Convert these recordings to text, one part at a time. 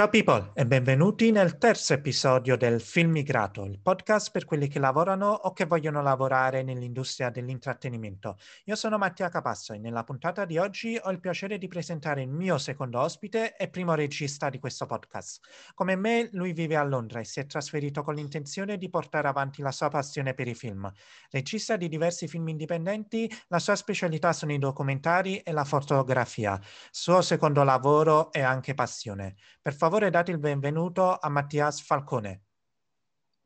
Ciao people e benvenuti nel terzo episodio del Film Migrato, il podcast per quelli che lavorano o che vogliono lavorare nell'industria dell'intrattenimento. Io sono Mattia Capasso e nella puntata di oggi ho il piacere di presentare il mio secondo ospite e primo regista di questo podcast. Come me, lui vive a Londra e si è trasferito con l'intenzione di portare avanti la sua passione per i film. Regista di diversi film indipendenti, la sua specialità sono i documentari e la fotografia. Suo secondo lavoro è anche passione. Per favore date il benvenuto a Mattias Falcone.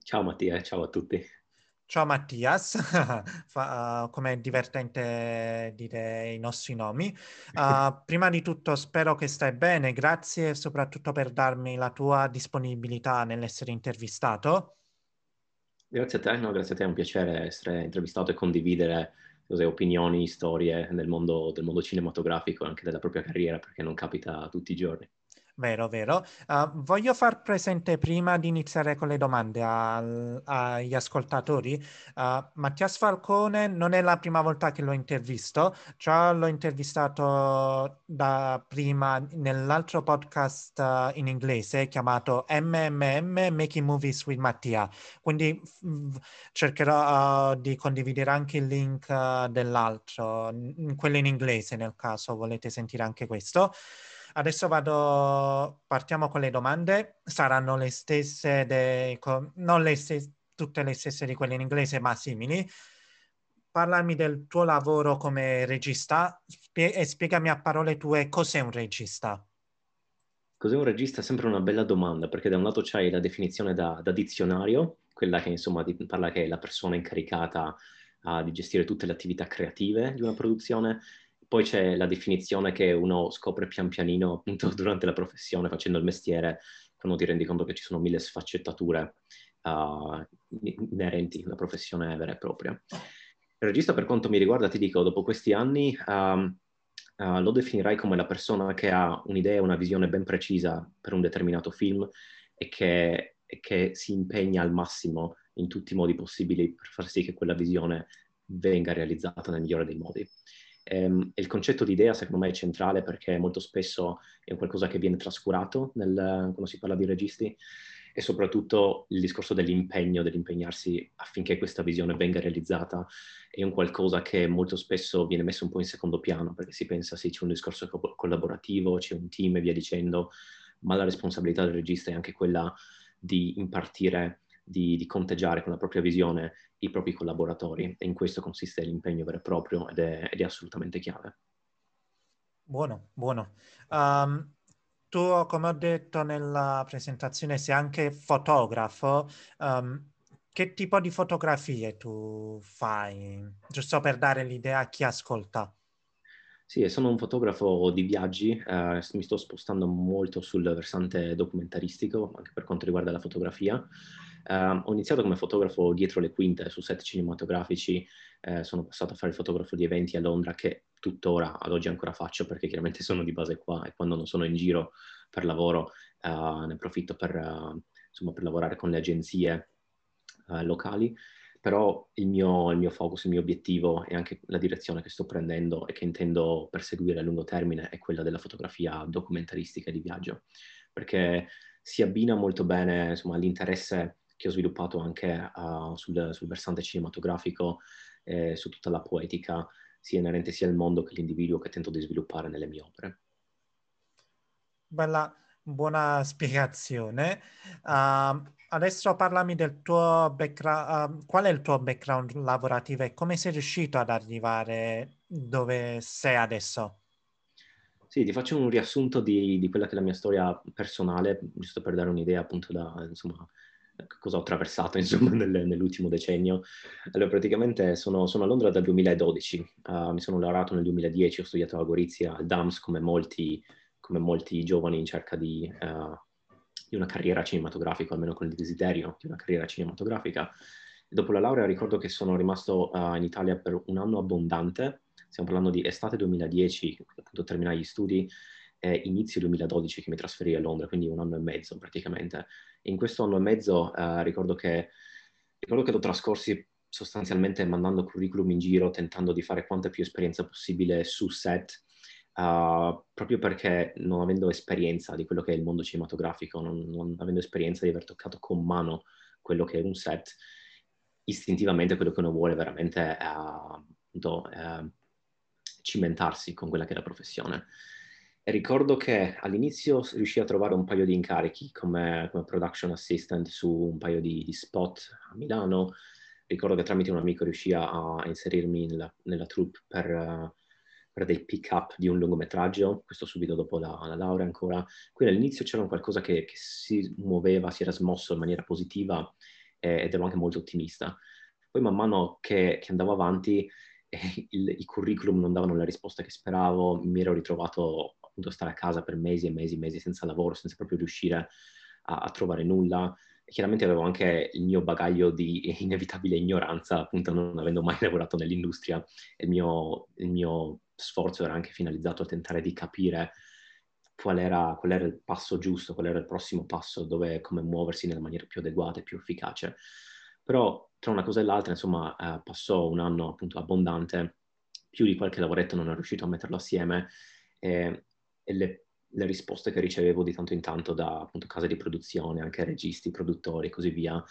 Ciao Mattia, ciao a tutti. Ciao Mattias, uh, come divertente dire i nostri nomi. Uh, prima di tutto spero che stai bene, grazie soprattutto per darmi la tua disponibilità nell'essere intervistato. Grazie a te, no, grazie a te, è un piacere essere intervistato e condividere cose, opinioni, storie nel mondo, del mondo cinematografico e anche della propria carriera, perché non capita tutti i giorni. Vero, vero. Uh, voglio far presente prima di iniziare con le domande al, agli ascoltatori. Uh, Mattias Falcone non è la prima volta che l'ho intervisto, già l'ho intervistato da prima nell'altro podcast uh, in inglese chiamato MMM Making Movies with Mattia. Quindi f- cercherò di condividere anche il link dell'altro, quello in inglese nel caso volete sentire anche questo. Adesso vado, partiamo con le domande, saranno le stesse, de, non le stesse, tutte le stesse di quelle in inglese, ma simili. Parlami del tuo lavoro come regista e spiegami a parole tue cos'è un regista. Cos'è un regista? Sempre una bella domanda, perché da un lato c'hai la definizione da, da dizionario, quella che insomma parla che è la persona incaricata uh, di gestire tutte le attività creative di una produzione, poi c'è la definizione che uno scopre pian pianino appunto durante la professione, facendo il mestiere, quando ti rendi conto che ci sono mille sfaccettature uh, inerenti alla professione vera e propria. Il regista, per quanto mi riguarda, ti dico, dopo questi anni um, uh, lo definirei come la persona che ha un'idea, una visione ben precisa per un determinato film e che, e che si impegna al massimo in tutti i modi possibili per far sì che quella visione venga realizzata nel migliore dei modi. Ehm, il concetto di idea secondo me è centrale perché molto spesso è qualcosa che viene trascurato nel, quando si parla di registi e soprattutto il discorso dell'impegno, dell'impegnarsi affinché questa visione venga realizzata è un qualcosa che molto spesso viene messo un po' in secondo piano perché si pensa sì c'è un discorso co- collaborativo, c'è un team e via dicendo, ma la responsabilità del regista è anche quella di impartire di, di, conteggiare con la propria visione i propri collaboratori e in questo consiste l'impegno vero e proprio ed è, ed è assolutamente chiave. Buono, buono. Um, tu, come ho detto nella presentazione, sei anche fotografo. Um, che tipo di fotografie tu fai? Giusto per dare l'idea a chi ascolta. Sì, sono un fotografo di viaggi, eh, mi sto spostando molto sul versante documentaristico, anche per quanto riguarda la fotografia. Uh, ho iniziato come fotografo dietro le quinte su set cinematografici, eh, sono passato a fare il fotografo di eventi a Londra che tuttora ad oggi ancora faccio perché chiaramente sono di base qua e quando non sono in giro per lavoro uh, ne approfitto per, uh, insomma, per, lavorare con le agenzie locali. Però il mio, il mio focus, il mio obiettivo e anche la direzione che sto prendendo e che intendo perseguire a lungo termine è quella della fotografia documentaristica di viaggio, perché si abbina molto bene insomma, all'interesse che ho sviluppato anche uh, sul, sul, versante cinematografico, eh, su tutta la poetica, sia inerente sia al mondo che all'individuo che tento di sviluppare nelle mie opere. Bella, buona spiegazione. Uh, adesso parlami del tuo background. Uh, qual è il tuo background lavorativo e come sei riuscito ad arrivare dove sei adesso? Sì, ti faccio un riassunto di, di, quella che è la mia storia personale, giusto per dare un'idea appunto da, insomma, cosa ho attraversato insomma nel, nell'ultimo decennio. Allora praticamente sono, sono, a Londra dal 2012, uh, ah, mi sono laureato nel 2010, ho studiato a Gorizia al DAMS come molti, come molti giovani in cerca di, uh, di, una carriera cinematografica, almeno con il desiderio di una carriera cinematografica. E dopo la laurea ricordo che sono rimasto uh, in Italia per un anno abbondante, stiamo parlando di estate 2010, appunto terminai gli studi, eh, inizio 2012 che mi trasferì a Londra, quindi un anno e mezzo praticamente. In questo anno e mezzo eh, ricordo, che, ricordo che l'ho trascorsi sostanzialmente mandando curriculum in giro, tentando di fare quanta più esperienza possibile su set, uh, proprio perché non avendo esperienza di quello che è il mondo cinematografico, non, non avendo esperienza di aver toccato con mano quello che è un set, istintivamente quello che uno vuole veramente è appunto, uh, cimentarsi con quella che è la professione. E ricordo che all'inizio riuscii a trovare un paio di incarichi come, come production assistant su un paio di, di, spot a Milano. Ricordo che tramite un amico riuscii a, inserirmi nella, nella troupe per, per, dei pick-up di un lungometraggio, questo subito dopo la, la laurea ancora. Quindi all'inizio c'era qualcosa che, che, si muoveva, si era smosso in maniera positiva eh, ed ero anche molto ottimista. Poi man mano che, che andavo avanti il, i curriculum non davano la risposta che speravo, mi ero ritrovato appunto a stare a casa per mesi e mesi e mesi senza lavoro, senza proprio riuscire a, a trovare nulla. Chiaramente avevo anche il mio bagaglio di inevitabile ignoranza, appunto non avendo mai lavorato nell'industria. Il mio, il mio sforzo era anche finalizzato a tentare di capire qual era, qual era, il passo giusto, qual era il prossimo passo, dove, come muoversi nella maniera più adeguata e più efficace. Però tra una cosa e l'altra, insomma, eh, passò un anno appunto abbondante, più di qualche lavoretto non è riuscito a metterlo assieme e, e le, le, risposte che ricevevo di tanto in tanto da appunto case di produzione, anche registi, produttori e così via,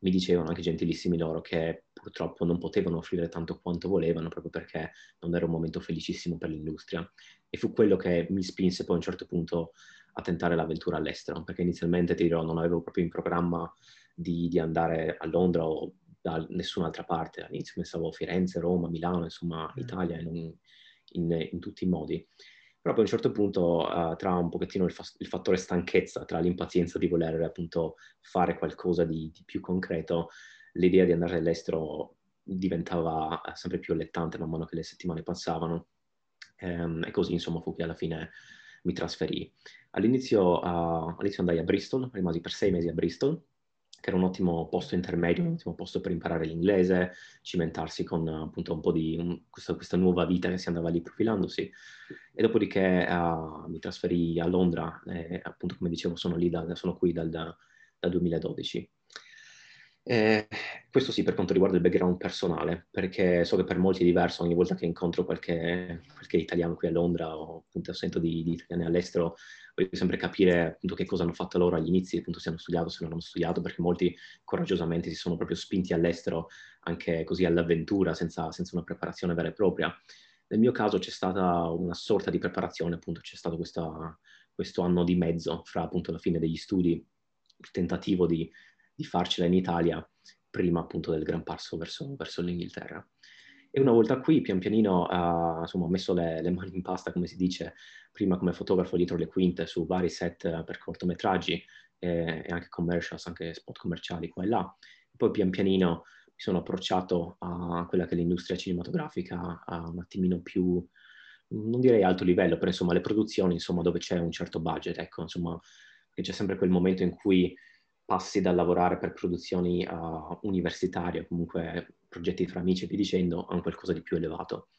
mi dicevano anche gentilissimi loro che purtroppo non potevano offrire tanto quanto volevano proprio perché non era un momento felicissimo per l'industria. E fu quello che mi spinse poi a un certo punto a tentare l'avventura all'estero, perché inizialmente ti dirò non avevo proprio in programma di, di andare a Londra o da nessun'altra parte. All'inizio pensavo Firenze, Roma, Milano, insomma mm. Italia in, in, in, tutti i modi. Però poi a un certo punto, uh, tra un pochettino il, fa- il, fattore stanchezza, tra l'impazienza di voler appunto fare qualcosa di, di più concreto, l'idea di andare all'estero diventava sempre più allettante man mano che le settimane passavano. Um, e così insomma fu che alla fine mi trasferì. All'inizio, uh, all'inizio andai a Bristol, rimasi per sei mesi a Bristol, che era un ottimo posto intermedio, un ottimo posto per imparare l'inglese, cimentarsi con appunto un po' di un, questa, questa, nuova vita che si andava lì profilandosi. E dopodiché uh, mi trasferì a Londra, e appunto come dicevo sono, lì da, sono qui dal, dal 2012. Eh, questo sì per quanto riguarda il background personale, perché so che per molti è diverso, ogni volta che incontro qualche, qualche italiano qui a Londra o appunto sento di, di, italiani all'estero, voglio sempre capire appunto che cosa hanno fatto loro agli inizi, appunto se hanno studiato, se non hanno studiato, perché molti coraggiosamente si sono proprio spinti all'estero anche così all'avventura, senza, senza una preparazione vera e propria. Nel mio caso c'è stata una sorta di preparazione, appunto c'è stato questa, questo anno di mezzo fra appunto la fine degli studi, il tentativo di di farcela in Italia prima appunto del gran passo verso, verso l'Inghilterra. E una volta qui, pian pianino, uh, insomma, ho messo le, le, mani in pasta, come si dice, prima come fotografo dietro le quinte su vari set per cortometraggi e, e anche commercials, anche spot commerciali qua e là. E poi pian pianino mi sono approcciato a quella che è l'industria cinematografica a un attimino più, non direi alto livello, però insomma le produzioni, insomma, dove c'è un certo budget, ecco, insomma, che c'è sempre quel momento in cui passi dal lavorare per produzioni uh, universitarie, comunque progetti fra amici e via dicendo, a un qualcosa di più elevato.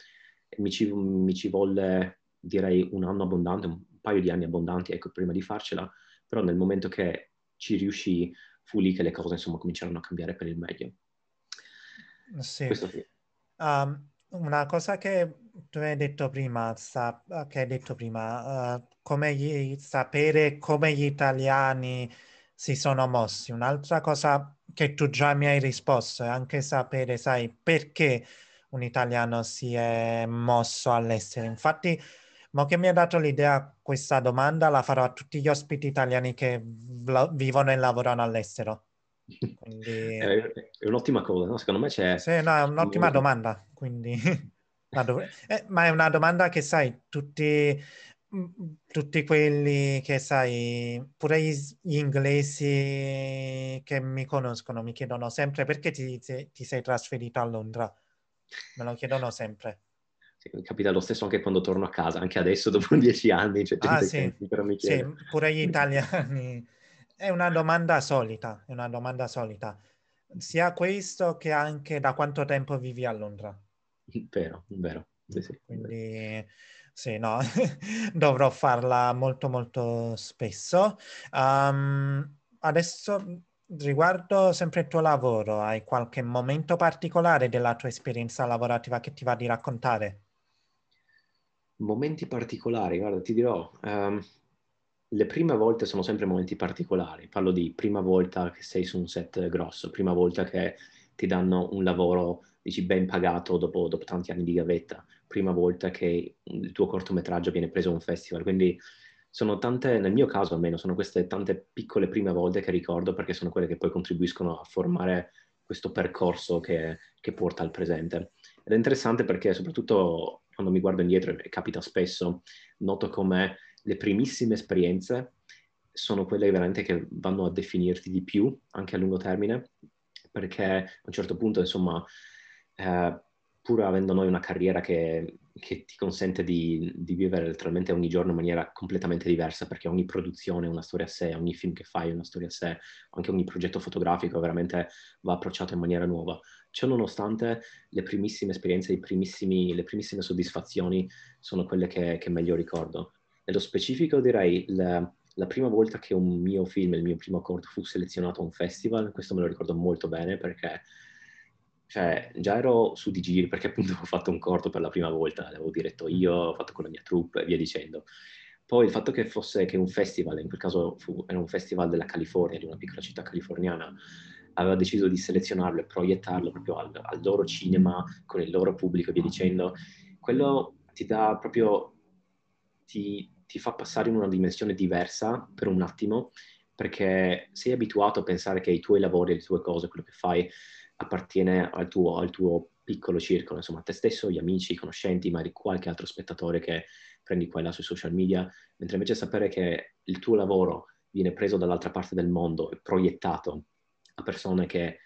Mi ci, mi ci, volle, direi, un anno abbondante, un paio di anni abbondanti, ecco, prima di farcela, però nel momento che ci riuscì, fu lì che le cose, insomma, cominciarono a cambiare per il meglio. Sì. sì. Um, una cosa che tu hai detto prima, sa, che hai detto prima, uh, come gli, sapere come gli italiani si sono mossi. Un'altra cosa che tu già mi hai risposto è anche sapere, sai, perché un italiano si è mosso all'estero. Infatti, ma che mi ha dato l'idea questa domanda la farò a tutti gli ospiti italiani che vivono e lavorano all'estero. Quindi... È, un'ottima cosa, no? Secondo me c'è... Sì, no, è un'ottima domanda, quindi... ma, dov... eh, ma è una domanda che, sai, tutti tutti quelli che sai, pure gli, inglesi che mi conoscono mi chiedono sempre perché ti, ti, sei trasferito a Londra. Me lo chiedono sempre. Sì, capita lo stesso anche quando torno a casa, anche adesso dopo dieci anni. Cioè, ah, sì. sì, pure gli italiani. È una domanda solita, è una domanda solita. Sia questo che anche da quanto tempo vivi a Londra. Vero, vero. Sì, sì. Quindi sì, no, dovrò farla molto molto spesso. Um, adesso riguardo sempre il tuo lavoro, hai qualche momento particolare della tua esperienza lavorativa che ti va di raccontare? Momenti particolari, guarda, ti dirò, um, le prime volte sono sempre momenti particolari. Parlo di prima volta che sei su un set grosso, prima volta che ti danno un lavoro, dici, ben pagato dopo, dopo tanti anni di gavetta, prima volta che il tuo cortometraggio viene preso a un festival. Quindi sono tante, nel mio caso almeno, sono queste tante piccole prime volte che ricordo perché sono quelle che poi contribuiscono a formare questo percorso che, che porta al presente. Ed è interessante perché soprattutto quando mi guardo indietro, e capita spesso, noto come le primissime esperienze sono quelle veramente che vanno a definirti di più, anche a lungo termine, perché a un certo punto, insomma, eh, pur avendo noi una carriera che, che ti consente di, di, vivere letteralmente ogni giorno in maniera completamente diversa, perché ogni produzione è una storia a sé, ogni film che fai è una storia a sé, anche ogni progetto fotografico veramente va approcciato in maniera nuova. Ciò nonostante, le primissime esperienze, le primissime soddisfazioni sono quelle che, che meglio ricordo. Nello specifico direi la, la prima volta che un mio film, il mio primo corto, fu selezionato a un festival, questo me lo ricordo molto bene perché cioè, già ero su di giri perché appunto ho fatto un corto per la prima volta, l'avevo diretto io, ho fatto con la mia troupe e via dicendo. Poi il fatto che fosse che un festival, in quel caso fu, era un festival della California, di una piccola città californiana, aveva deciso di selezionarlo e proiettarlo proprio al, al loro cinema, con il loro pubblico e via dicendo, quello ti dà proprio, ti, ti fa passare in una dimensione diversa per un attimo, perché sei abituato a pensare che i tuoi lavori, le tue cose, quello che fai, appartiene al tuo, al tuo piccolo circolo, insomma, a te stesso, gli amici, i conoscenti, magari qualche altro spettatore che prendi qua e là sui social media, mentre invece sapere che il tuo lavoro viene preso dall'altra parte del mondo e proiettato a persone che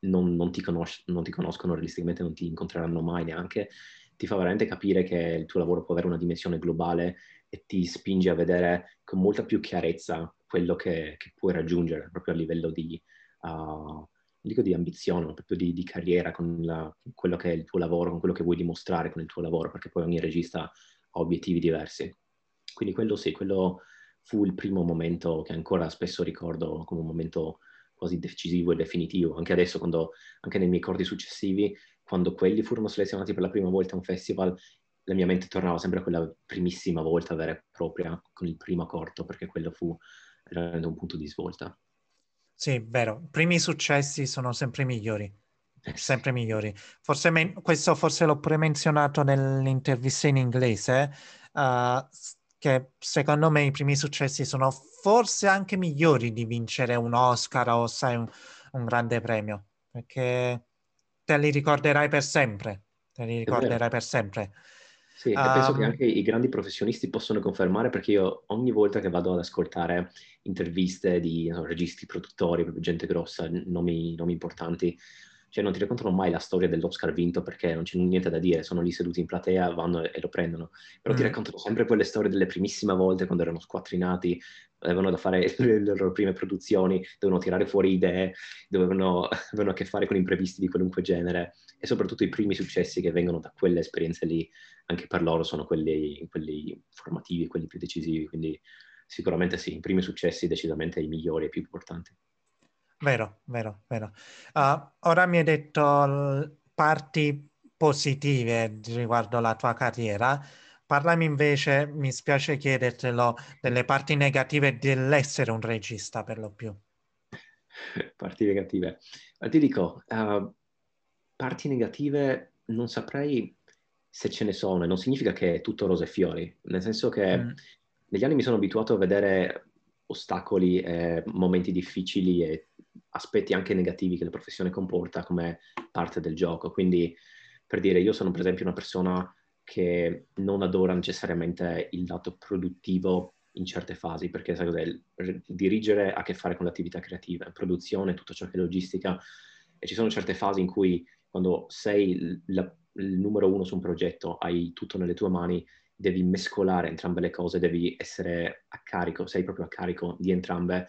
non, non, ti, conos- non ti conoscono realisticamente, non ti incontreranno mai neanche, ti fa veramente capire che il tuo lavoro può avere una dimensione globale e ti spinge a vedere con molta più chiarezza quello che, che puoi raggiungere proprio a livello di, uh, dico di ambizione, ma proprio di, di carriera con la, quello che è il tuo lavoro, con quello che vuoi dimostrare con il tuo lavoro, perché poi ogni regista ha obiettivi diversi. Quindi quello sì, quello fu il primo momento che ancora spesso ricordo come un momento quasi decisivo e definitivo. Anche adesso, quando, anche nei miei corti successivi, quando quelli furono selezionati per la prima volta a un festival, la mia mente tornava sempre a quella primissima volta vera e propria, con il primo corto, perché quello fu veramente un punto di svolta. Sì, vero. I primi successi sono sempre migliori. Sempre migliori. Forse men- questo forse l'ho pure menzionato nell'intervista in inglese, uh, che secondo me i primi successi sono forse anche migliori di vincere un Oscar o sai, un, un grande premio, perché te li ricorderai per sempre. Te li ricorderai per sempre. Sì, um, e penso che anche i grandi professionisti possono confermare perché io ogni volta che vado ad ascoltare interviste di no, registi, produttori, gente grossa, nomi, nomi importanti, cioè non ti raccontano mai la storia dell'Oscar vinto perché non c'è niente da dire, sono lì seduti in platea, vanno e, e lo prendono, però mm. ti raccontano sempre quelle storie delle primissime volte quando erano squattrinati, avevano da fare le loro prime produzioni, dovevano tirare fuori idee, dovevano, avevano a che fare con imprevisti di qualunque genere e soprattutto i primi successi che vengono da quelle esperienze lì, anche per loro sono quelli, quelli formativi, quelli più decisivi, quindi sicuramente sì, i primi successi decisamente i migliori e più importanti. Vero, vero, vero. Uh, ora mi hai detto parti positive riguardo la tua carriera. Parlami invece, mi spiace chiedertelo, delle parti negative dell'essere un regista per lo più. Parti negative. Ma ti dico, uh, parti negative non saprei se ce ne sono, e non significa che è tutto rose e fiori, nel senso che mm. negli anni mi sono abituato a vedere ostacoli, eh, momenti difficili e aspetti anche negativi che la professione comporta come parte del gioco. Quindi, per dire, io sono per esempio una persona che non adora necessariamente il lato produttivo in certe fasi, perché sai cos'è? Dirigere ha a che fare con l'attività creativa, produzione, tutto ciò che è logistica, e ci sono certe fasi in cui quando sei la, il numero uno su un progetto, hai tutto nelle tue mani, devi mescolare entrambe le cose, devi essere a carico, sei proprio a carico di entrambe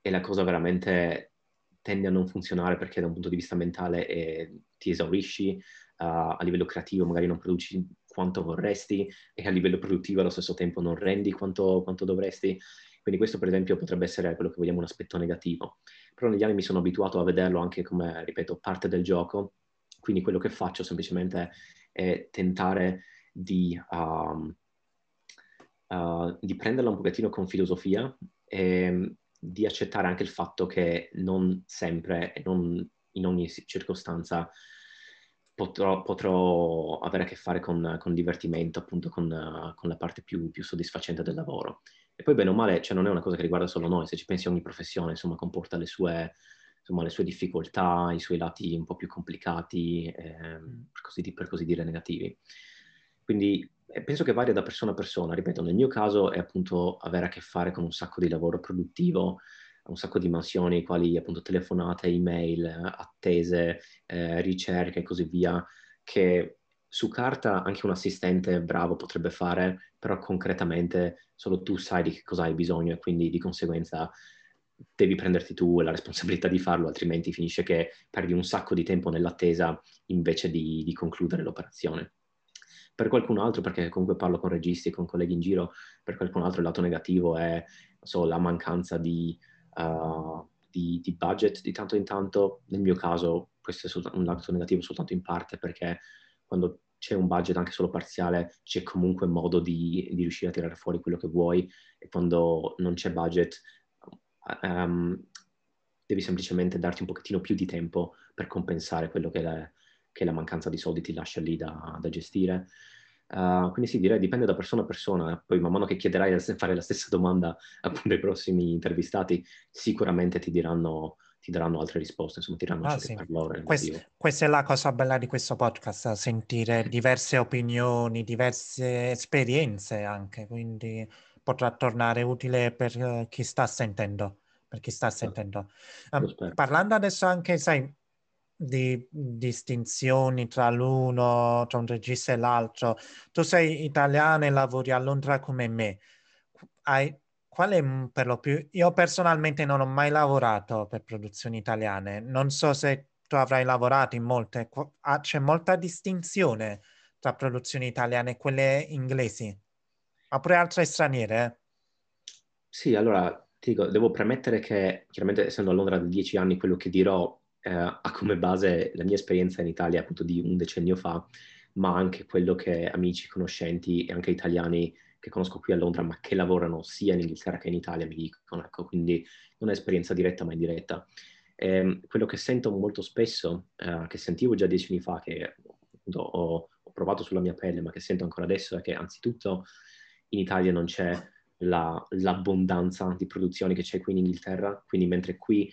e la cosa veramente tende a non funzionare perché da un punto di vista mentale eh, ti esaurisci, uh, a livello creativo magari non produci quanto vorresti e a livello produttivo allo stesso tempo non rendi quanto, quanto dovresti. Quindi questo per esempio potrebbe essere quello che vogliamo un aspetto negativo. Però negli anni mi sono abituato a vederlo anche come, ripeto, parte del gioco quindi quello che faccio semplicemente è tentare di, um, uh, di prenderla un pochettino con filosofia e di accettare anche il fatto che non sempre e non in ogni circostanza potrò, potrò avere a che fare con, con divertimento, appunto con, con la parte più, più, soddisfacente del lavoro. E poi bene o male, cioè non è una cosa che riguarda solo noi, se ci pensi ogni professione insomma comporta le sue, insomma, le sue difficoltà, i suoi lati un po' più complicati, eh, per, così, per, così, dire negativi. Quindi eh, penso che varia da persona a persona, ripeto, nel mio caso è appunto avere a che fare con un sacco di lavoro produttivo, un sacco di mansioni, quali appunto telefonate, email, attese, eh, ricerche e così via, che su carta anche un assistente bravo potrebbe fare, però concretamente solo tu sai di che cosa hai bisogno e quindi di conseguenza devi prenderti tu la responsabilità di farlo, altrimenti finisce che perdi un sacco di tempo nell'attesa invece di, di concludere l'operazione. Per qualcun altro, perché comunque parlo con registi con colleghi in giro, per qualcun altro il lato negativo è so, la mancanza di, uh, di, di, budget di tanto in tanto. Nel mio caso questo è un lato negativo soltanto in parte perché quando c'è un budget anche solo parziale c'è comunque modo di, di riuscire a tirare fuori quello che vuoi e quando non c'è budget um, devi semplicemente darti un pochettino più di tempo per compensare quello che, le, che la mancanza di soldi ti lascia lì da, da gestire. Uh, quindi sì, direi dipende da persona a persona. Poi man mano che chiederai di fare la stessa domanda appunto ai prossimi intervistati, sicuramente ti diranno, ti daranno altre risposte, insomma ti diranno ah, sì. per loro. Quest, questa è la cosa bella di questo podcast, sentire diverse opinioni, diverse esperienze anche, quindi potrà tornare utile per uh, chi sta sentendo. Per chi sta esatto. sentendo. Um, parlando adesso anche, sai, di distinzioni tra l'uno, tra un regista e l'altro. Tu sei italiano e lavori a Londra come me. Hai, qual è per lo più? Io personalmente non ho mai lavorato per produzioni italiane. Non so se tu avrai lavorato in molte. Ah, c'è molta distinzione tra produzioni italiane e quelle inglesi, ma pure altre straniere. Eh? Sì, allora ti dico, devo premettere che chiaramente essendo a Londra da dieci anni quello che dirò eh, ha come base la mia esperienza in Italia appunto di un decennio fa, ma anche quello che amici, conoscenti e anche italiani che conosco qui a Londra, ma che lavorano sia in Inghilterra che in Italia mi dicono, ecco, quindi non è esperienza diretta ma indiretta. Eh, quello che sento molto spesso, eh, che sentivo già dieci anni fa, che ho, ho provato sulla mia pelle, ma che sento ancora adesso, è che anzitutto in Italia non c'è la, l'abbondanza di produzioni che c'è qui in Inghilterra, quindi mentre qui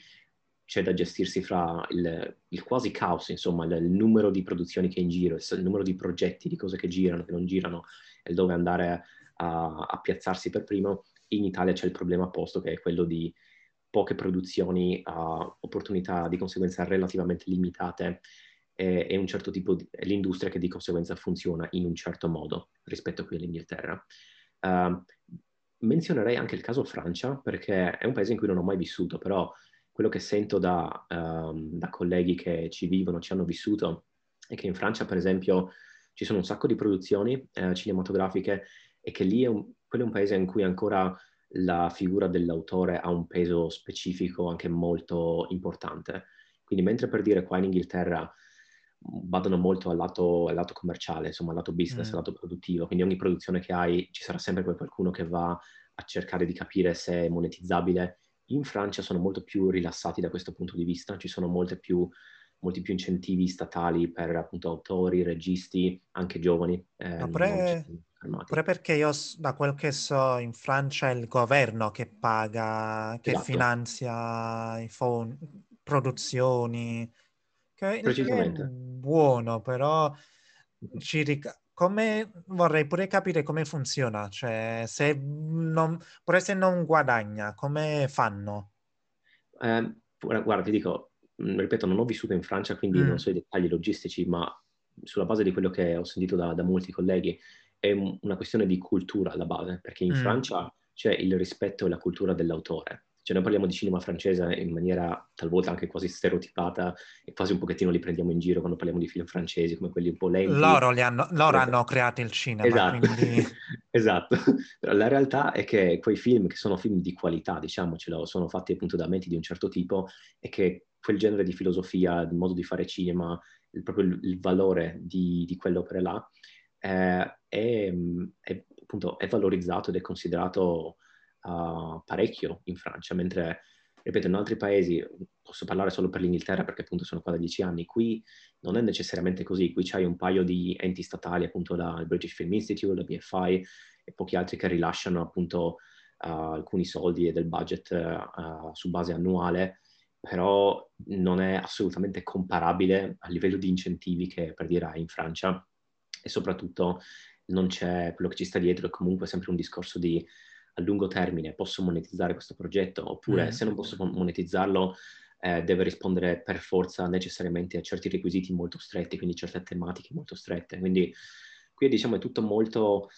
c'è da gestirsi fra il, il quasi caos, insomma, il, il, numero di produzioni che è in giro, il, numero di progetti, di cose che girano, che non girano, e dove andare a, a, piazzarsi per primo. In Italia c'è il problema opposto, che è quello di poche produzioni, uh, opportunità di conseguenza relativamente limitate e, e un certo tipo di l'industria che di conseguenza funziona in un certo modo rispetto qui all'Inghilterra. Uh, menzionerei anche il caso Francia, perché è un paese in cui non ho mai vissuto, però quello che sento da, um, da colleghi che ci vivono, ci hanno vissuto, è che in Francia, per esempio, ci sono un sacco di produzioni eh, cinematografiche e che lì è un, quello è un paese in cui ancora la figura dell'autore ha un peso specifico anche molto importante. Quindi mentre per dire qua in Inghilterra vadano molto al lato, al lato commerciale, insomma al lato business, mm. al lato produttivo, quindi ogni produzione che hai ci sarà sempre qualcuno che va a cercare di capire se è monetizzabile in Francia sono molto più rilassati da questo punto di vista, ci sono più, molti più incentivi statali per appunto autori, registi, anche giovani. Eh, pure, pure, perché io da quel che so in Francia è il governo che paga, che esatto. finanzia i fondi, produzioni, che è buono, però ci ric- come vorrei pure capire come funziona, cioè se non, pure se non guadagna, come fanno? Eh, guarda, ti dico, ripeto, non ho vissuto in Francia, quindi mm. non so i dettagli logistici, ma sulla base di quello che ho sentito da, da molti colleghi, è un, una questione di cultura alla base, perché in mm. Francia c'è il rispetto e la cultura dell'autore. Cioè noi parliamo di cinema francese in maniera talvolta anche quasi stereotipata e quasi un pochettino li prendiamo in giro quando parliamo di film francesi come quelli un po' lenti. Loro, hanno, loro hanno, creato il cinema. Esatto, quindi... esatto. La realtà è che quei film che sono film di qualità, diciamocelo, sono fatti appunto da menti di un certo tipo e che quel genere di filosofia, il modo di fare cinema, il, proprio il, il valore di, di quell'opera là, eh, è, è appunto è valorizzato ed è considerato uh, parecchio in Francia, mentre, ripeto, in altri paesi, posso parlare solo per l'Inghilterra perché appunto sono qua da dieci anni, qui non è necessariamente così, qui c'hai un paio di enti statali, appunto la, British Film Institute, la BFI e pochi altri che rilasciano appunto uh, alcuni soldi e del budget uh, su base annuale, però non è assolutamente comparabile a livello di incentivi che per dire hai in Francia. E soprattutto non c'è quello che ci sta dietro, è comunque sempre un discorso di a lungo termine posso monetizzare questo progetto oppure mm. se non posso monetizzarlo eh, deve rispondere per forza necessariamente a certi requisiti molto stretti, quindi certe tematiche molto strette. Quindi qui diciamo è tutto molto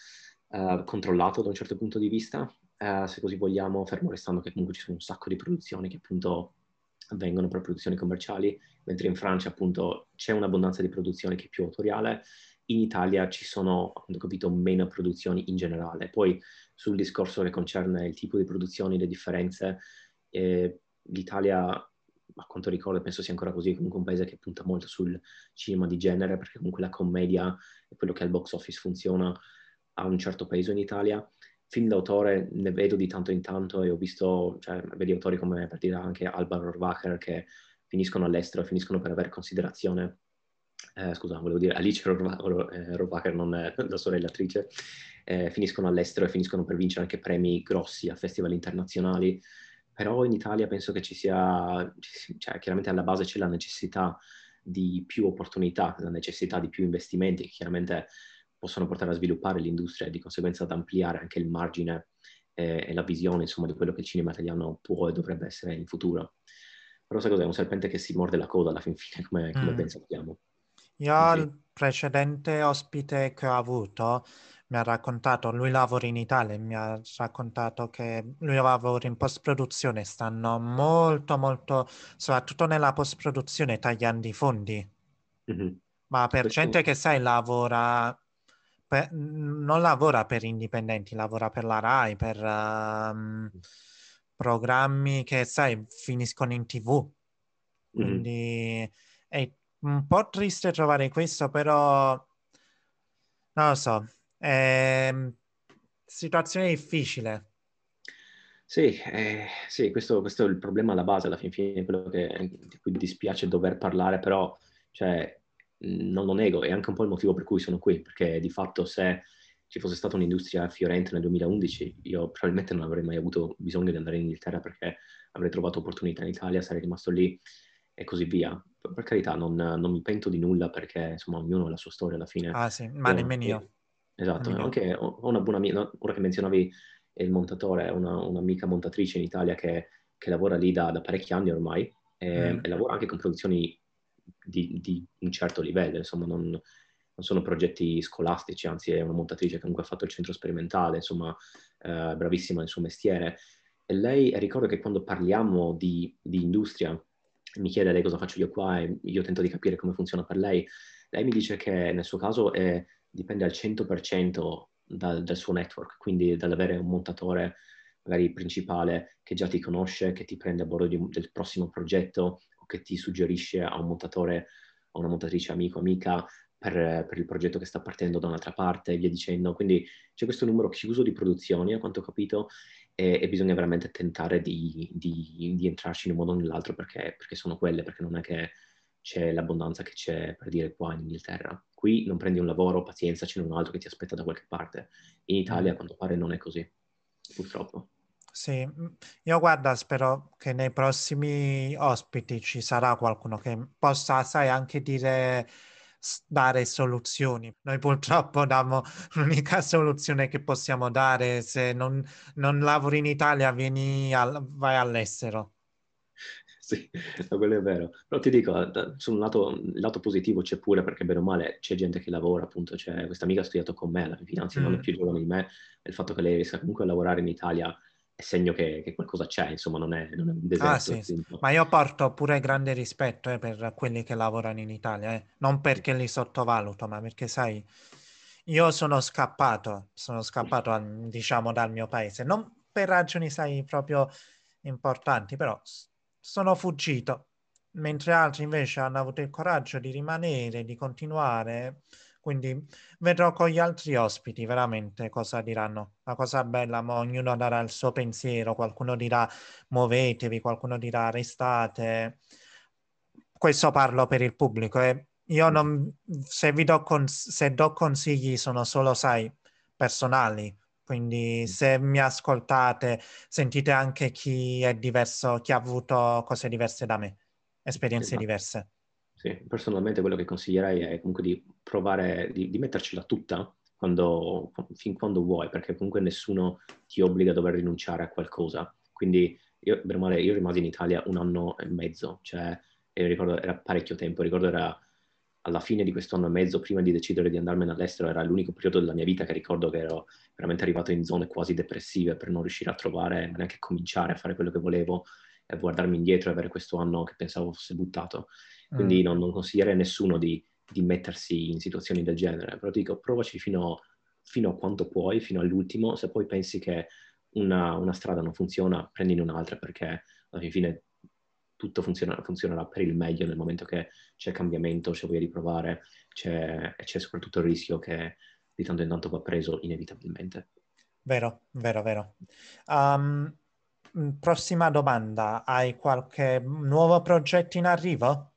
uh, controllato da un certo punto di vista, uh, se così vogliamo, fermo restando che comunque ci sono un sacco di produzioni che appunto avvengono per produzioni commerciali, mentre in Francia appunto c'è un'abbondanza di produzione che è più autoriale, in Italia ci sono, appunto, capito, meno produzioni in generale. Poi sul discorso che concerne il tipo di produzioni, le differenze, eh, l'Italia, a quanto ricordo, penso sia ancora così, comunque un paese che punta molto sul cinema di genere, perché comunque la commedia e quello che al box office funziona ha un certo peso in Italia. Film d'autore ne vedo di tanto in tanto e ho visto, cioè, vedi autori come per dire anche Alba Rohrwacher che finiscono all'estero finiscono per avere considerazione eh, scusa, volevo dire Alice Rohrwacher, non è la sorella attrice, eh, finiscono all'estero e finiscono per vincere anche premi grossi a festival internazionali, però in Italia penso che ci sia, cioè, chiaramente alla base c'è la necessità di più opportunità, la necessità di più investimenti che chiaramente possono portare a sviluppare l'industria e di conseguenza ad ampliare anche il margine eh, e la visione insomma, di quello che il cinema italiano può e dovrebbe essere in futuro. Però sai cos'è? Un serpente che si morde la coda alla fin fine, come, come mm. ben sappiamo. Io il precedente ospite che ho avuto mi ha raccontato, lui lavora in Italia, mi ha raccontato che lui lavora in post-produzione, stanno molto molto, soprattutto nella post-produzione, tagliando i fondi. Mm-hmm. Ma per Questo... gente che sai lavora, per, non lavora per indipendenti, lavora per la RAI, per um, programmi che sai finiscono in tv. Mm-hmm. Quindi mm-hmm. è un po' triste trovare questo, però non lo so, è situazione difficile. Sì, eh, sì questo, questo, è il problema alla base, alla fin fine, quello che, di cui dispiace dover parlare, però cioè, non lo nego, è anche un po' il motivo per cui sono qui, perché di fatto se ci fosse stata un'industria fiorente nel 2011, io probabilmente non avrei mai avuto bisogno di andare in Inghilterra perché avrei trovato opportunità in Italia, sarei rimasto lì e così via. Per carità, non, non, mi pento di nulla perché insomma ognuno ha la sua storia alla fine. Ah sì, ma nemmeno io. Esatto, nemmeno. anche ho una buona amica, ora che menzionavi il montatore, una, un'amica montatrice in Italia che, che lavora lì da, da, parecchi anni ormai e, mm. e, lavora anche con produzioni di, di un certo livello, insomma non, non, sono progetti scolastici, anzi è una montatrice che comunque ha fatto il centro sperimentale, insomma eh, bravissima nel suo mestiere. E lei, ricordo che quando parliamo di, di industria, mi chiede lei cosa faccio io qua e io tento di capire come funziona per lei. Lei mi dice che nel suo caso è, dipende al 100% dal, dal, suo network, quindi dall'avere un montatore magari principale che già ti conosce, che ti prende a bordo di, del prossimo progetto o che ti suggerisce a un montatore o una montatrice amico, amica per, per, il progetto che sta partendo da un'altra parte e via dicendo. Quindi c'è questo numero chiuso di produzioni, a quanto ho capito, e, e bisogna veramente tentare di, di, di, entrarci in un modo o nell'altro perché, perché sono quelle, perché non è che c'è l'abbondanza che c'è per dire qua in Inghilterra. Qui non prendi un lavoro, pazienza, c'è un altro che ti aspetta da qualche parte. In Italia, a quanto pare, non è così, purtroppo. Sì, io guarda, spero che nei prossimi ospiti ci sarà qualcuno che possa, sai, anche dire dare soluzioni. Noi purtroppo diamo l'unica soluzione che possiamo dare se non, non lavori in Italia, vieni al, vai all'estero. Sì, quello è vero. Però ti dico, sul lato, lato, positivo c'è pure perché bene o male c'è gente che lavora, appunto, c'è questa amica ha studiato con me, anzi mm. non è mm. più giovane di me, il fatto che lei riesca comunque a lavorare in Italia è segno che, che, qualcosa c'è, insomma, non è, non è un deserto. Ah, sì, sì. Ma io porto pure grande rispetto eh, per quelli che lavorano in Italia, eh. non perché li sottovaluto, ma perché, sai, io sono scappato, sono scappato, diciamo, dal mio paese, non per ragioni, sai, proprio importanti, però sono fuggito, mentre altri invece hanno avuto il coraggio di rimanere, di continuare Quindi vedrò con gli altri ospiti veramente cosa diranno. La cosa bella, ma ognuno darà il suo pensiero, qualcuno dirà muovetevi, qualcuno dirà restate. Questo parlo per il pubblico e eh. io non, se vi do, cons- se do consigli sono solo, sai, personali. Quindi se mi ascoltate, sentite anche chi è diverso, chi ha avuto cose diverse da me, esperienze esatto. diverse. Sì, personalmente quello che consiglierei è comunque di provare, di, di mettercela tutta quando, fin quando vuoi, perché comunque nessuno ti obbliga a dover rinunciare a qualcosa. Quindi io, male, io rimasi in Italia un anno e mezzo, cioè ricordo era parecchio tempo, ricordo era alla fine di questo anno e mezzo, prima di decidere di andarmene all'estero, era l'unico periodo della mia vita che ricordo che ero veramente arrivato in zone quasi depressive per non riuscire a trovare, neanche cominciare a fare quello che volevo e guardarmi indietro e avere questo anno che pensavo fosse buttato. Quindi mm. non, non, consiglierei a nessuno di, di, mettersi in situazioni del genere, però ti dico provaci fino, fino, a quanto puoi, fino all'ultimo, se poi pensi che una, una strada non funziona, prendine un'altra perché alla fine tutto funziona, funzionerà per il meglio nel momento che c'è cambiamento, c'è voglia di provare, c'è, e c'è soprattutto il rischio che di tanto in tanto va preso inevitabilmente. Vero, vero, vero. Um, prossima domanda, hai qualche nuovo progetto in arrivo?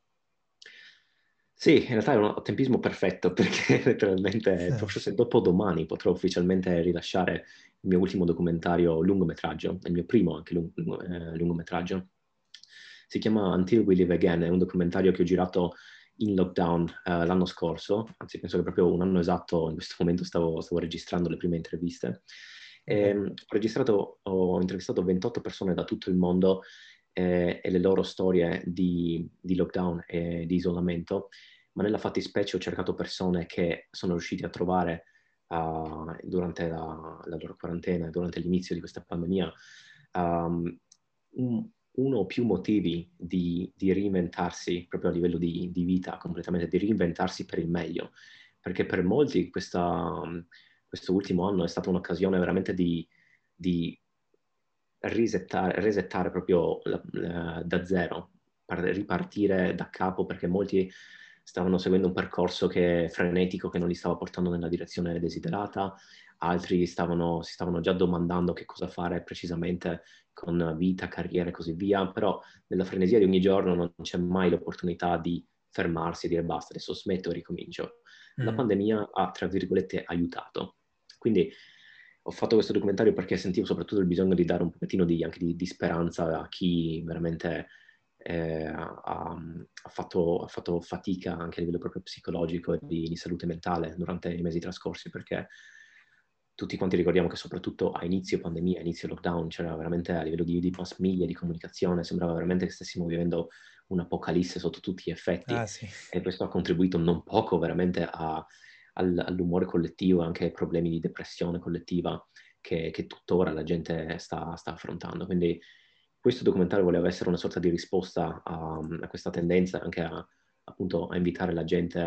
Sì, in realtà è un tempismo perfetto perché letteralmente forse dopo domani potrò ufficialmente rilasciare il mio ultimo documentario lungometraggio, il mio primo anche lung- eh, lungometraggio. Si chiama Until We Live Again, è un documentario che ho girato in lockdown eh, l'anno scorso, anzi penso che proprio un anno esatto in questo momento stavo, stavo registrando le prime interviste. E, ehm, ho registrato, ho intervistato 28 persone da tutto il mondo eh, e le loro storie di, di lockdown e di isolamento ma nella fattispecie ho cercato persone che sono riusciti a trovare uh, durante la, la, loro quarantena, durante l'inizio di questa pandemia, um, un, uno o più motivi di, di, reinventarsi proprio a livello di, di, vita completamente, di reinventarsi per il meglio, perché per molti questa, questo ultimo anno è stata un'occasione veramente di, di risettare, resettare proprio la, la, da zero, ripartire da capo, perché molti stavano seguendo un percorso che, frenetico che non li stava portando nella direzione desiderata, altri stavano, si stavano già domandando che cosa fare precisamente con vita, carriera e così via, però nella frenesia di ogni giorno non c'è mai l'opportunità di fermarsi e dire basta, adesso smetto e ricomincio. Mm. La pandemia ha, tra virgolette, aiutato. Quindi ho fatto questo documentario perché sentivo soprattutto il bisogno di dare un pochettino di, anche di, di speranza a chi veramente eh, ha, ha, fatto, ha, fatto, fatica anche a livello proprio psicologico e di, di, salute mentale durante i mesi trascorsi perché tutti quanti ricordiamo che soprattutto a inizio pandemia, a inizio lockdown, c'era veramente a livello di, di mass media, di comunicazione, sembrava veramente che stessimo vivendo un'apocalisse sotto tutti gli effetti ah, sì. e questo ha contribuito non poco veramente a, all'umore collettivo e anche ai problemi di depressione collettiva che, che tuttora la gente sta, sta affrontando. Quindi questo documentario voleva essere una sorta di risposta a, a questa tendenza, anche a, appunto a invitare la gente,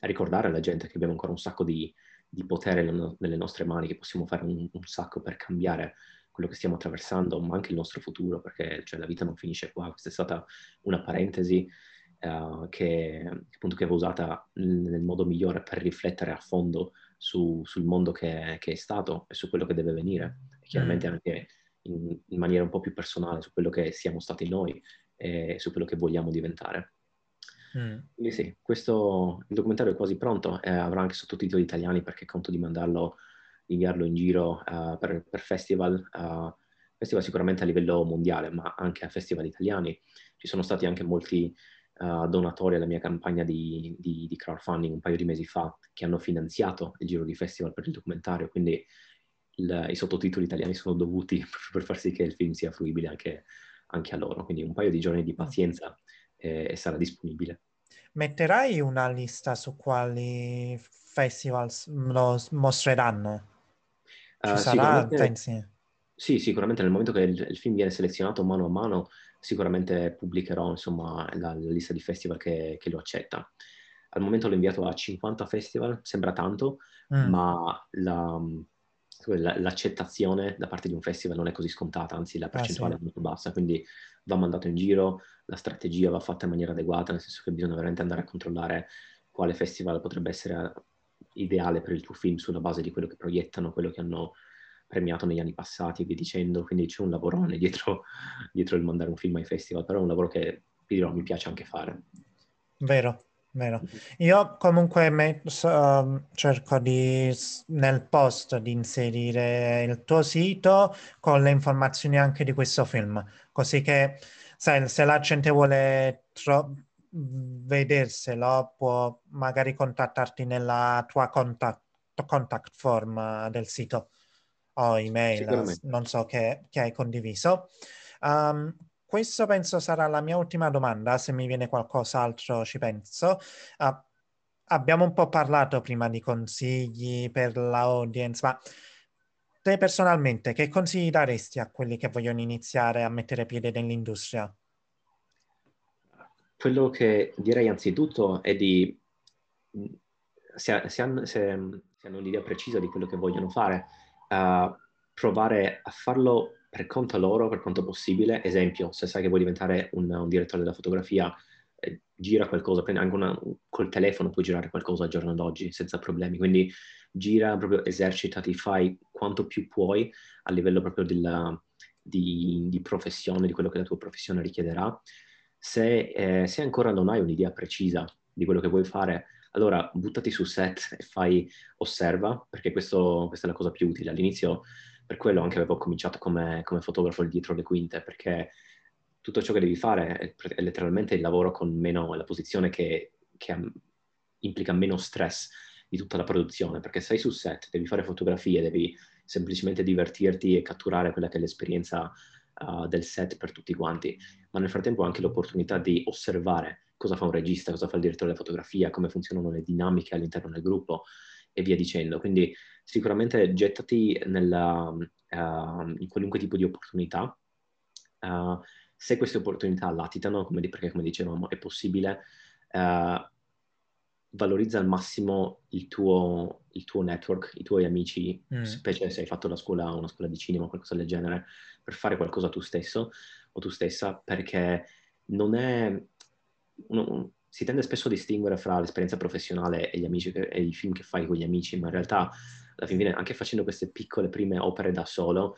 a ricordare alla gente che abbiamo ancora un sacco di, di potere nelle nostre mani, che possiamo fare un, un, sacco per cambiare quello che stiamo attraversando, ma anche il nostro futuro, perché cioè, la vita non finisce qua. Questa è stata una parentesi uh, che, appunto, che va usata nel modo migliore per riflettere a fondo su, sul mondo che, che, è stato e su quello che deve venire. E chiaramente mm. anche in, in, maniera un po' più personale su quello che siamo stati noi e su quello che vogliamo diventare. Mm. Quindi sì, questo il documentario è quasi pronto, eh, avrà anche sottotitoli italiani perché conto di mandarlo, di inviarlo in giro uh, per, per, festival, uh, festival sicuramente a livello mondiale, ma anche a festival italiani. Ci sono stati anche molti uh, donatori alla mia campagna di, di, di crowdfunding un paio di mesi fa che hanno finanziato il giro di festival per il documentario, quindi il, i sottotitoli italiani sono dovuti per far sì che il film sia fruibile anche, anche a loro. Quindi un paio di giorni di mm. pazienza eh, e sarà disponibile. Metterai una lista su quali festival lo mostreranno? Ci uh, sarà, pensi? Sì, sicuramente nel momento che il, il, film viene selezionato mano a mano, sicuramente pubblicherò insomma, la, la lista di festival che, che, lo accetta. Al momento l'ho inviato a 50 festival, sembra tanto, mm. ma la, l'accettazione da parte di un festival non è così scontata, anzi la percentuale ah, sì. è molto bassa, quindi va mandato in giro, la strategia va fatta in maniera adeguata, nel senso che bisogna veramente andare a controllare quale festival potrebbe essere ideale per il tuo film sulla base di quello che proiettano, quello che hanno premiato negli anni passati e via dicendo, quindi c'è un lavorone dietro, dietro il mandare un film ai festival, però è un lavoro che dirò, mi piace anche fare. Vero, vero. Io comunque me, uh, cerco di nel post di inserire il tuo sito con le informazioni anche di questo film, così che sai, se la gente vuole tro- vederselo può magari contattarti nella tua contact, contact form del sito o email, non so che, che hai condiviso. Um, questo penso sarà la mia ultima domanda, se mi viene qualcos'altro ci penso. Uh, abbiamo un po' parlato prima di consigli per l'audience, ma te personalmente che consigli daresti a quelli che vogliono iniziare a mettere piede nell'industria? Quello che direi anzitutto è di, se, se, hanno, se, se hanno un'idea precisa di quello che vogliono fare, uh, provare a farlo per conto loro, per quanto possibile. Esempio, se sai che vuoi diventare un, un direttore della fotografia, eh, gira qualcosa, prendi anche una, col telefono puoi girare qualcosa al giorno d'oggi senza problemi. Quindi gira, proprio esercitati, fai quanto più puoi a livello proprio della, di, di, professione, di quello che la tua professione richiederà. Se, eh, se ancora non hai un'idea precisa di quello che vuoi fare, allora buttati su set e fai osserva, perché questo, questa è la cosa più utile. All'inizio per quello anche avevo cominciato come, come fotografo dietro le quinte, perché tutto ciò che devi fare è, è letteralmente il lavoro con meno, la posizione che, che implica meno stress di tutta la produzione, perché sei su set, devi fare fotografie, devi semplicemente divertirti e catturare quella che è l'esperienza uh, del set per tutti quanti, ma nel frattempo anche l'opportunità di osservare cosa fa un regista, cosa fa il direttore della fotografia, come funzionano le dinamiche all'interno del gruppo e via dicendo. Quindi sicuramente gettati nella, uh, in qualunque tipo di opportunità. Uh, se queste opportunità latitano, come, perché come dicevamo è possibile, uh, valorizza al massimo il tuo, il tuo, network, i tuoi amici, mm. specie se hai fatto la scuola, una scuola di cinema o qualcosa del genere, per fare qualcosa tu stesso o tu stessa, perché non è... Uno, si tende spesso a distinguere fra l'esperienza professionale e, amici, e i film che fai con gli amici, ma in realtà alla fine anche facendo queste piccole prime opere da solo,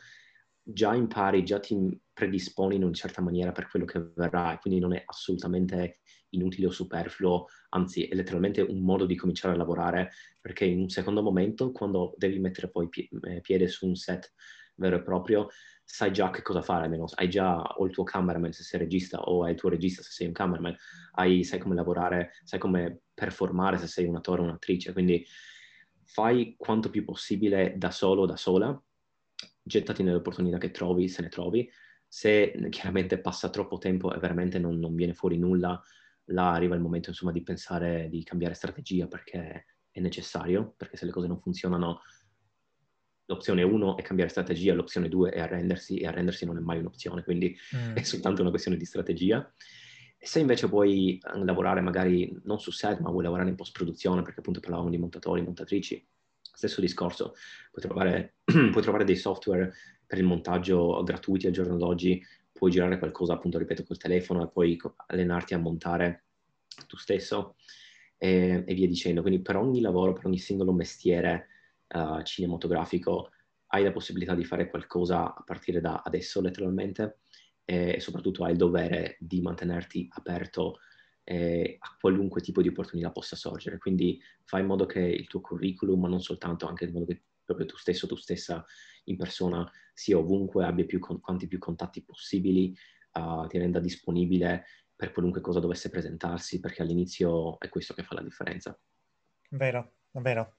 già impari, già ti predisponi in una certa maniera per quello che verrà e quindi non è assolutamente inutile o superfluo, anzi è letteralmente un modo di cominciare a lavorare perché in un secondo momento, quando devi mettere poi eh, piede su un set vero e proprio, sai già che cosa fare, almeno hai già o il tuo cameraman se sei regista o hai il tuo regista se sei un cameraman, hai, sai come lavorare, sai come performare se sei un attore o un'attrice, quindi fai quanto più possibile da solo o da sola, gettati nelle opportunità che trovi, se ne trovi, se chiaramente passa troppo tempo e veramente non, non viene fuori nulla, là arriva il momento insomma di pensare di cambiare strategia perché è necessario, perché se le cose non funzionano l'opzione 1 è cambiare strategia, l'opzione 2 è arrendersi e arrendersi non è mai un'opzione, quindi mm. è soltanto una questione di strategia. E se invece vuoi eh, lavorare magari non su set, ma vuoi lavorare in post-produzione, perché appunto parlavamo di montatori, montatrici, stesso discorso, puoi trovare, puoi trovare dei software per il montaggio gratuiti al giorno d'oggi, puoi girare qualcosa appunto, ripeto, col telefono e poi allenarti a montare tu stesso e, e via dicendo. Quindi per ogni lavoro, per ogni singolo mestiere, uh, cinematografico hai la possibilità di fare qualcosa a partire da adesso letteralmente e soprattutto hai il dovere di mantenerti aperto eh, a qualunque tipo di opportunità possa sorgere. Quindi fai in modo che il tuo curriculum, ma non soltanto, anche in modo che proprio tu stesso, tu stessa in persona sia ovunque, abbia più con- quanti più contatti possibili, uh, ti renda disponibile per qualunque cosa dovesse presentarsi, perché all'inizio è questo che fa la differenza. Vero, vero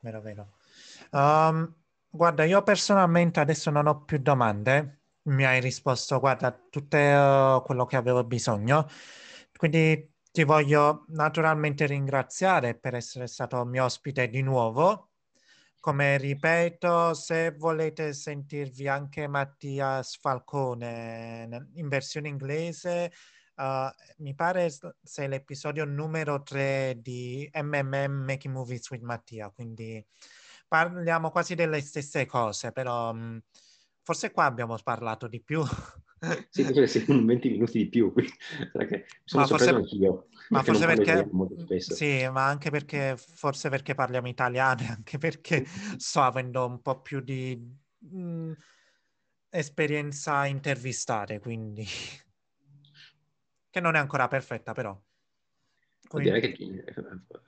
vero, vero. Um, guarda, io personalmente adesso non ho più domande. Mi hai risposto, guarda, tutto uh, quello che avevo bisogno. Quindi ti voglio naturalmente ringraziare per essere stato mio ospite di nuovo. Come ripeto, se volete sentirvi anche Mattias Falcone in versione inglese, Uh, mi pare sia l'episodio numero 3 di MMM Making Movies with Mattia, quindi parliamo quasi delle stesse cose, però um, forse qua abbiamo parlato di più. Sì, invece siamo 20 minuti di più, quindi sono ma forse, anch'io. Ma forse perché... Sì, ma anche perché, forse perché parliamo italiano, anche perché sto avendo un po' più di mh, mm, esperienza a intervistare, quindi... che non è ancora perfetta, però. Quindi... Direi che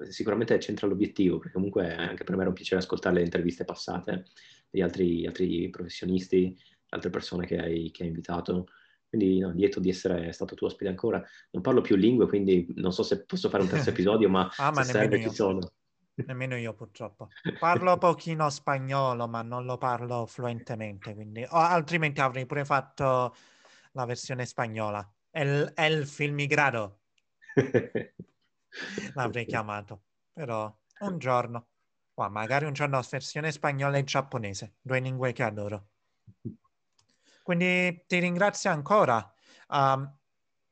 eh, sicuramente c'entra l'obiettivo, perché comunque anche per me era un piacere ascoltare le interviste passate di altri, altri professionisti, altre persone che hai, che hai invitato. Quindi no, lieto di essere stato tuo ospite ancora. Non parlo più lingue, quindi non so se posso fare un terzo episodio, ma, ah, ma se serve io. ci sono. Nemmeno io purtroppo. Parlo pochino spagnolo, ma non lo parlo fluentemente, quindi... O, altrimenti avrei pure fatto la versione spagnola. El, el filmigrado. L'avrei chiamato. Però un giorno. Oh, magari un giorno versione spagnola e giapponese, due lingue che adoro. Quindi ti ringrazio ancora. Um,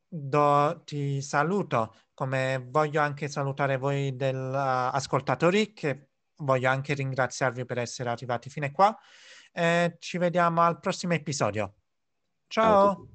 do, ti saluto, come voglio anche salutare voi del, uh, ascoltatori che voglio anche ringraziarvi per essere arrivati fino a qua. Eh, ci vediamo al prossimo episodio. Ciao. Ciao